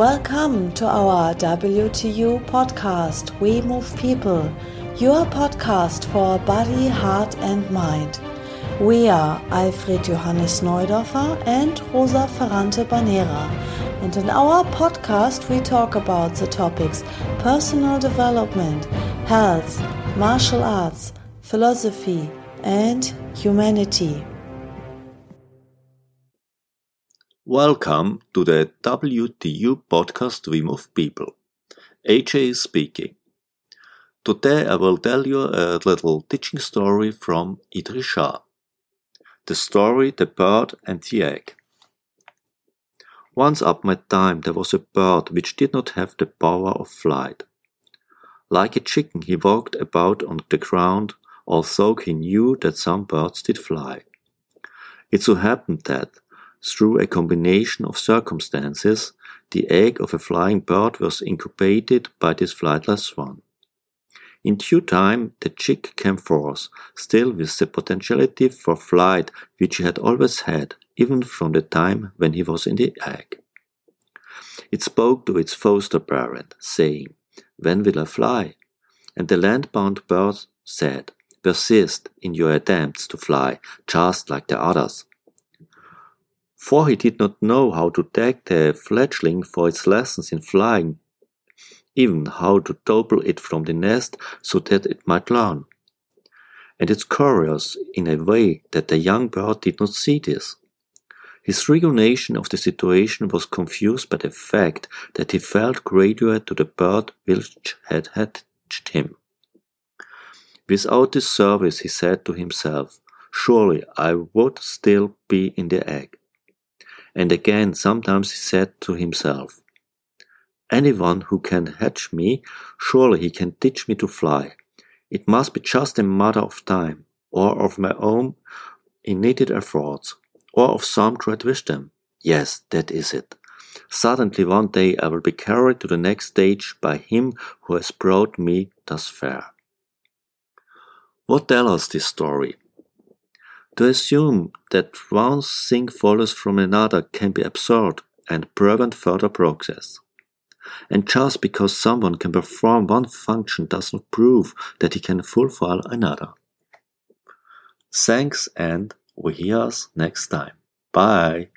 Welcome to our WTU podcast, We Move People, your podcast for body, heart, and mind. We are Alfred Johannes Neudorfer and Rosa Ferrante Bannera, and in our podcast we talk about the topics personal development, health, martial arts, philosophy, and humanity. Welcome to the WTU podcast We Move People. AJ speaking. Today I will tell you a little teaching story from Idries Shah. The story The Bird and the Egg. Once upon a time there was a bird which did not have the power of flight. Like a chicken he walked about on the ground, although he knew that some birds did fly. It so happened that through a combination of circumstances, the egg of a flying bird was incubated by this flightless one. In due time, the chick came forth, still with the potentiality for flight which he had always had, even from the time when he was in the egg. It spoke to its foster parent, saying, When will I fly? And the land-bound bird said, Persist in your attempts to fly, just like the others for he did not know how to tag the fledgling for its lessons in flying, even how to topple it from the nest so that it might learn. And it's curious in a way that the young bird did not see this. His recognition of the situation was confused by the fact that he felt graduate to the bird which had hatched him. Without this service, he said to himself, surely I would still be in the egg. And again, sometimes he said to himself, Anyone who can hatch me, surely he can teach me to fly. It must be just a matter of time, or of my own innate efforts, or of some great wisdom. Yes, that is it. Suddenly one day I will be carried to the next stage by him who has brought me thus far. What tells us this story? To assume that one thing follows from another can be absurd and prevent further progress. And just because someone can perform one function does not prove that he can fulfill another. Thanks and we hear us next time. Bye.